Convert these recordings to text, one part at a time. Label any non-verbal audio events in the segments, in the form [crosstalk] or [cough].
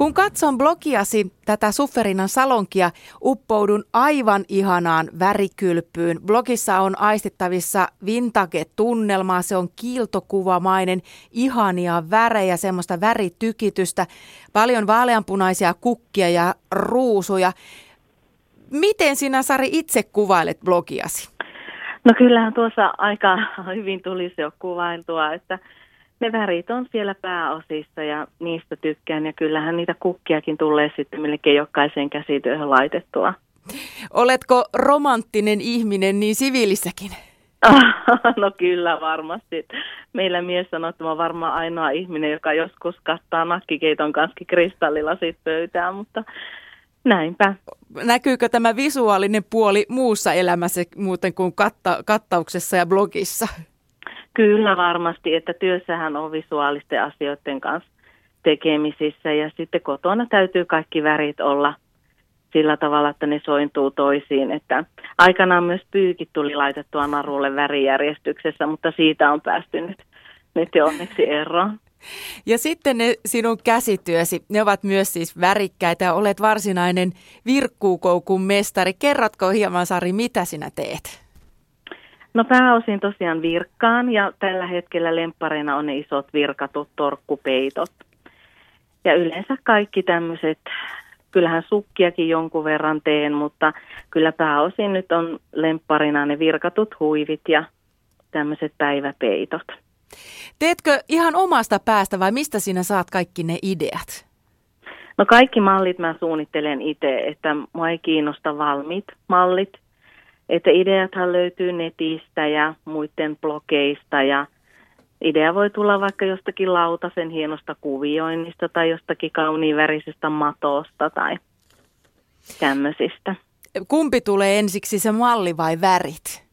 Kun katson blogiasi tätä Sufferinan salonkia, uppoudun aivan ihanaan värikylpyyn. Blogissa on aistittavissa vintage-tunnelmaa, se on kiiltokuvamainen, ihania värejä, semmoista väritykitystä, paljon vaaleanpunaisia kukkia ja ruusuja. Miten sinä Sari itse kuvailet blogiasi? No kyllähän tuossa aika hyvin tulisi jo kuvailtua, että ne värit on siellä pääosissa ja niistä tykkään ja kyllähän niitä kukkiakin tulee sitten melkein jokaiseen käsityöhön laitettua. Oletko romanttinen ihminen niin siviilissäkin? [laughs] no kyllä varmasti. Meillä mies sanoo, että mä varmaan ainoa ihminen, joka joskus kattaa nakkikeiton kanssa kristallilasit pöytään, mutta näinpä. Näkyykö tämä visuaalinen puoli muussa elämässä muuten kuin katta- kattauksessa ja blogissa? Kyllä varmasti, että työssähän on visuaalisten asioiden kanssa tekemisissä ja sitten kotona täytyy kaikki värit olla sillä tavalla, että ne sointuu toisiin. Että aikanaan myös pyykit tuli laitettua narulle värijärjestyksessä, mutta siitä on päästy nyt, nyt jo onneksi eroon. Ja sitten ne sinun käsityösi, ne ovat myös siis värikkäitä ja olet varsinainen virkkuukoukun mestari. Kerrotko hieman Sari, mitä sinä teet? No pääosin tosiaan virkkaan ja tällä hetkellä lemppareina on ne isot virkatut torkkupeitot. Ja yleensä kaikki tämmöiset, kyllähän sukkiakin jonkun verran teen, mutta kyllä pääosin nyt on lempparina ne virkatut huivit ja tämmöiset päiväpeitot. Teetkö ihan omasta päästä vai mistä sinä saat kaikki ne ideat? No kaikki mallit mä suunnittelen itse, että mua ei kiinnosta valmiit mallit – että ideathan löytyy netistä ja muiden blogeista ja idea voi tulla vaikka jostakin lautasen hienosta kuvioinnista tai jostakin kauniin värisestä matosta tai tämmöisistä. Kumpi tulee ensiksi, se malli vai värit?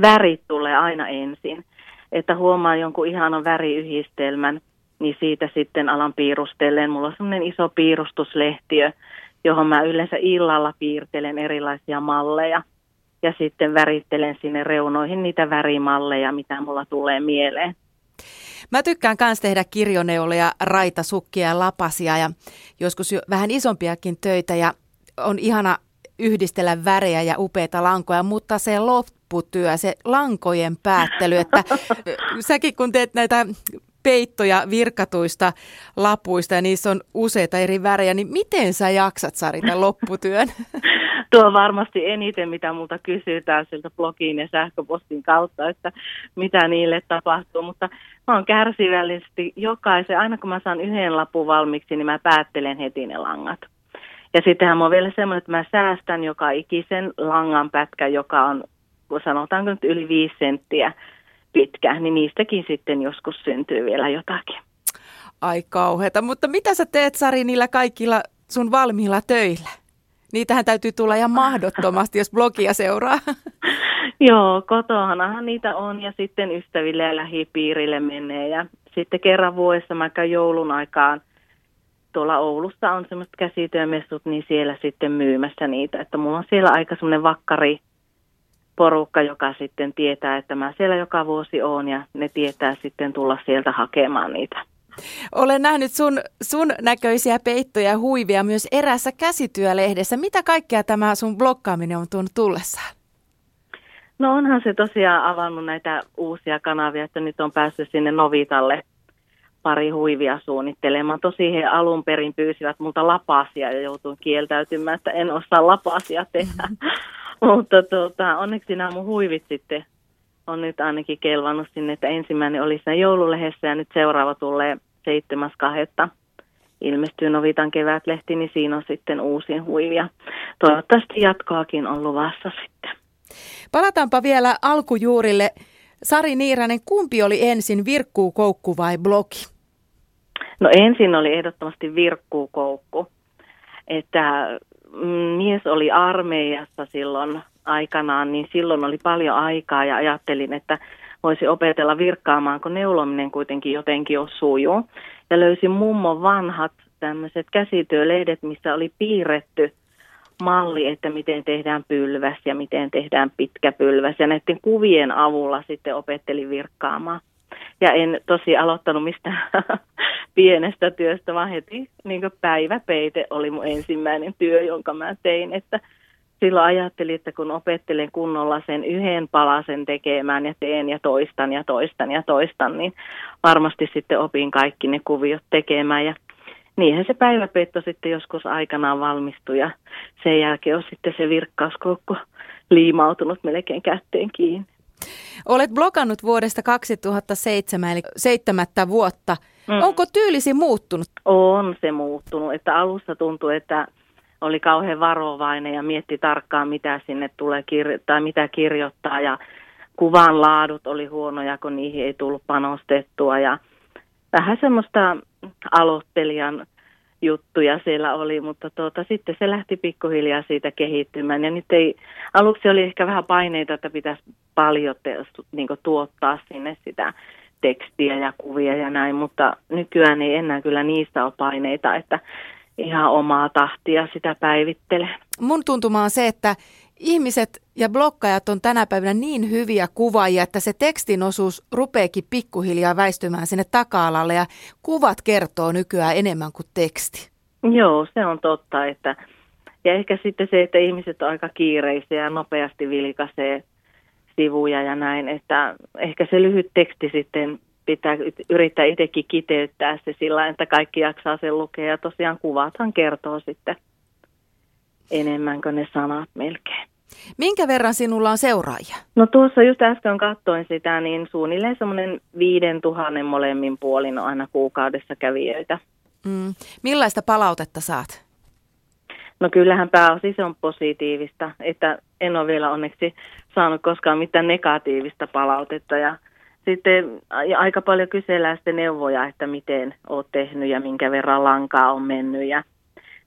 Värit tulee aina ensin. Että huomaa jonkun ihanan väriyhdistelmän, niin siitä sitten alan piirustellen. Mulla on semmoinen iso piirustuslehtiö, johon mä yleensä illalla piirtelen erilaisia malleja – ja sitten värittelen sinne reunoihin niitä värimalleja, mitä mulla tulee mieleen. Mä tykkään myös tehdä kirjoneuleja, raitasukkia ja lapasia ja joskus jo vähän isompiakin töitä ja on ihana yhdistellä värejä ja upeita lankoja, mutta se lopputyö, se lankojen päättely, että [laughs] säkin kun teet näitä peittoja virkatuista lapuista ja niissä on useita eri värejä, niin miten sä jaksat Sari tämän lopputyön? [laughs] Tuo on varmasti eniten, mitä multa kysytään siltä blogiin ja sähköpostin kautta, että mitä niille tapahtuu. Mutta mä oon kärsivällisesti jokaisen, aina kun mä saan yhden lapun valmiiksi, niin mä päättelen heti ne langat. Ja sittenhän mä oon vielä semmoinen, että mä säästän joka ikisen langan pätkä, joka on, sanotaanko nyt yli viisi senttiä pitkä, niin niistäkin sitten joskus syntyy vielä jotakin. Ai kauheata, mutta mitä sä teet Sari niillä kaikilla sun valmiilla töillä? Niitähän täytyy tulla ihan mahdottomasti, jos blogia seuraa. [laughs] Joo, kotonahan niitä on ja sitten ystäville ja lähipiirille menee. Ja sitten kerran vuodessa mä käyn joulun aikaan tuolla Oulussa on semmoiset käsityömessut, niin siellä sitten myymässä niitä. Että mulla on siellä aika semmoinen vakkari porukka, joka sitten tietää, että mä siellä joka vuosi oon ja ne tietää sitten tulla sieltä hakemaan niitä. Olen nähnyt sun, sun näköisiä peittoja ja huivia myös erässä käsityölehdessä. Mitä kaikkea tämä sun blokkaaminen on tuonut tullessaan? No onhan se tosiaan avannut näitä uusia kanavia, että nyt on päässyt sinne Novitalle pari huivia suunnittelemaan. Tosi he alun perin pyysivät multa lapasia ja joutuin kieltäytymään, että en osaa lapasia tehdä. [laughs] Mutta tuota, onneksi nämä mun huivit sitten on nyt ainakin kelvannut sinne, että ensimmäinen oli siinä joululehdessä ja nyt seuraava tulee 7.2. ilmestyy Novitan kevätlehti, niin siinä on sitten uusia huivia. Toivottavasti jatkoakin on luvassa sitten. Palataanpa vielä alkujuurille. Sari Niiranen, kumpi oli ensin, virkkuukoukku vai blogi? No ensin oli ehdottomasti virkkuukoukku. Että mies oli armeijassa silloin aikanaan, niin silloin oli paljon aikaa ja ajattelin, että voisi opetella virkkaamaan, kun neulominen kuitenkin jotenkin jo sujuu. Ja löysin mummon vanhat tämmöiset käsityölehdet, missä oli piirretty malli, että miten tehdään pylväs ja miten tehdään pitkä pylväs. Ja näiden kuvien avulla sitten opettelin virkkaamaan. Ja en tosi aloittanut mistään [laughs] pienestä työstä, vaan heti niin päiväpeite oli mun ensimmäinen työ, jonka mä tein. Että silloin ajattelin, että kun opettelen kunnolla sen yhden palasen tekemään ja teen ja toistan ja toistan ja toistan, niin varmasti sitten opin kaikki ne kuviot tekemään. Ja niinhän se päiväpeitto sitten joskus aikanaan valmistui ja sen jälkeen on sitten se virkkauskoukko liimautunut melkein kätteen kiinni. Olet blogannut vuodesta 2007, eli seitsemättä vuotta. Mm. Onko tyylisi muuttunut? On se muuttunut. Että alussa tuntui, että oli kauhean varovainen ja mietti tarkkaan, mitä sinne tulee kirjo- tai mitä kirjoittaa. Ja kuvan laadut oli huonoja, kun niihin ei tullut panostettua. Ja vähän semmoista aloittelijan juttuja siellä oli, mutta tuota, sitten se lähti pikkuhiljaa siitä kehittymään. Ja nyt ei, aluksi oli ehkä vähän paineita, että pitäisi paljon te, niin tuottaa sinne sitä tekstiä ja kuvia ja näin, mutta nykyään ei enää kyllä niistä ole paineita, että ihan omaa tahtia sitä päivittelee. Mun tuntuma on se, että ihmiset ja blokkajat on tänä päivänä niin hyviä kuvaajia, että se tekstin osuus rupeekin pikkuhiljaa väistymään sinne taka-alalle ja kuvat kertoo nykyään enemmän kuin teksti. Joo, se on totta. Että, ja ehkä sitten se, että ihmiset on aika kiireisiä ja nopeasti vilkaisee sivuja ja näin, että ehkä se lyhyt teksti sitten pitää yrittää itsekin kiteyttää se sillä että kaikki jaksaa sen lukea. Ja tosiaan kuvathan kertoo sitten enemmän kuin ne sanat melkein. Minkä verran sinulla on seuraajia? No tuossa just äsken katsoin sitä, niin suunnilleen semmoinen viiden tuhannen molemmin puolin on aina kuukaudessa kävijöitä. Mm. Millaista palautetta saat? No kyllähän pääosin se on positiivista, että en ole vielä onneksi saanut koskaan mitään negatiivista palautetta ja sitten aika paljon kysellään sitten neuvoja, että miten olet tehnyt ja minkä verran lankaa on mennyt ja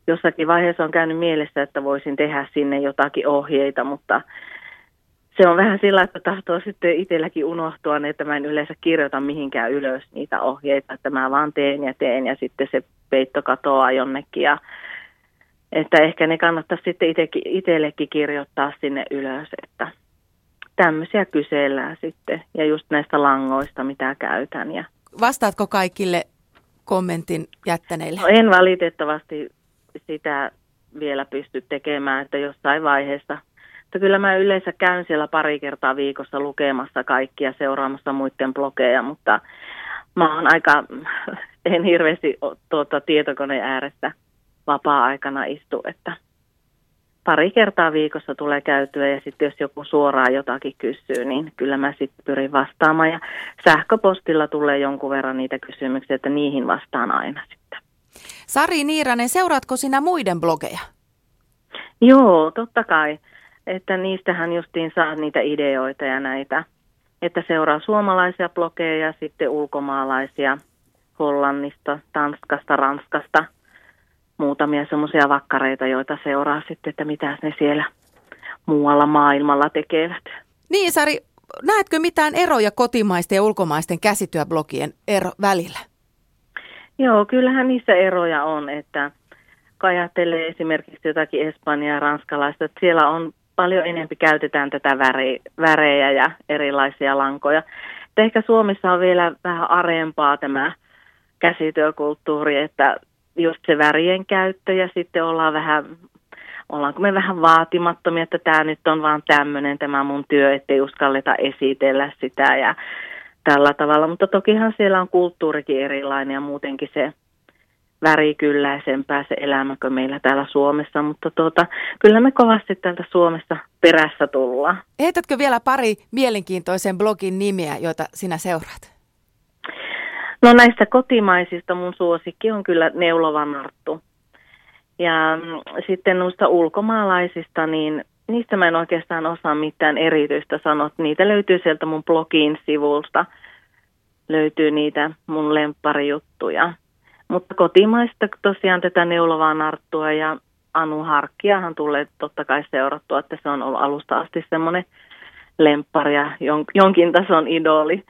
jossakin vaiheessa on käynyt mielessä, että voisin tehdä sinne jotakin ohjeita, mutta se on vähän sillä, että tahtoo sitten itselläkin unohtua, että mä en yleensä kirjoita mihinkään ylös niitä ohjeita, että mä vaan teen ja teen ja sitten se peitto katoaa jonnekin ja että ehkä ne kannattaisi sitten itsellekin kirjoittaa sinne ylös, että tämmöisiä kysellään sitten ja just näistä langoista, mitä käytän. Ja... Vastaatko kaikille kommentin jättäneille? No en valitettavasti sitä vielä pysty tekemään, että jossain vaiheessa. Mutta kyllä mä yleensä käyn siellä pari kertaa viikossa lukemassa kaikkia, seuraamassa muiden blogeja, mutta mä oon aika, [laughs] en hirveästi tuota, tietokoneen ääressä vapaa-aikana istu, että pari kertaa viikossa tulee käytyä ja sitten jos joku suoraan jotakin kysyy, niin kyllä mä sitten pyrin vastaamaan. Ja sähköpostilla tulee jonkun verran niitä kysymyksiä, että niihin vastaan aina sitten. Sari Niiranen, seuraatko sinä muiden blogeja? Joo, totta kai. Että niistähän justiin saa niitä ideoita ja näitä. Että seuraa suomalaisia blogeja ja sitten ulkomaalaisia Hollannista, Tanskasta, Ranskasta. Muutamia semmoisia vakkareita, joita seuraa sitten, että mitä ne siellä muualla maailmalla tekevät. Niin Sari, näetkö mitään eroja kotimaisten ja ulkomaisten käsityöblogien ero välillä? Joo, kyllähän niissä eroja on, että kun ajattelee esimerkiksi jotakin Espanjaa ja ranskalaista, että siellä on paljon enempi käytetään tätä väri, värejä ja erilaisia lankoja. Että ehkä Suomessa on vielä vähän arempaa tämä käsityökulttuuri, että just se värien käyttö ja sitten ollaan vähän, ollaanko me vähän vaatimattomia, että tämä nyt on vaan tämmöinen tämä mun työ, ettei uskalleta esitellä sitä ja tällä tavalla, mutta tokihan siellä on kulttuurikin erilainen ja muutenkin se värikylläisempää se elämä kuin meillä täällä Suomessa, mutta tuota, kyllä me kovasti täältä Suomessa perässä tullaan. Heitätkö vielä pari mielenkiintoisen blogin nimiä, joita sinä seuraat? No näistä kotimaisista mun suosikki on kyllä Neulovan Arttu. Ja mm, sitten noista ulkomaalaisista, niin niistä mä en oikeastaan osaa mitään erityistä sanoa. Niitä löytyy sieltä mun blogin sivulta. Löytyy niitä mun lempparijuttuja. Mutta kotimaista tosiaan tätä neulovaa narttua ja Anu Harkkiahan tulee totta kai seurattua, että se on ollut alusta asti semmoinen lemppari ja jonkin tason idoli.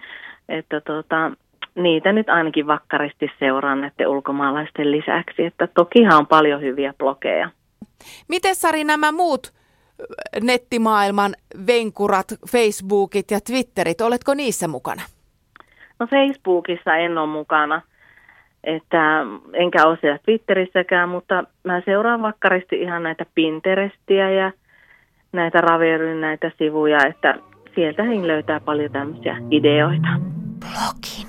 Että tota, niitä nyt ainakin vakkaristi seuraan näiden ulkomaalaisten lisäksi, että tokihan on paljon hyviä blogeja. Miten Sari nämä muut nettimaailman venkurat, Facebookit ja Twitterit, oletko niissä mukana? No Facebookissa en ole mukana, että enkä ole siellä Twitterissäkään, mutta mä seuraan vakkaristi ihan näitä Pinterestiä ja näitä Raveryn näitä sivuja, että sieltä löytää paljon tämmöisiä ideoita. Blogi.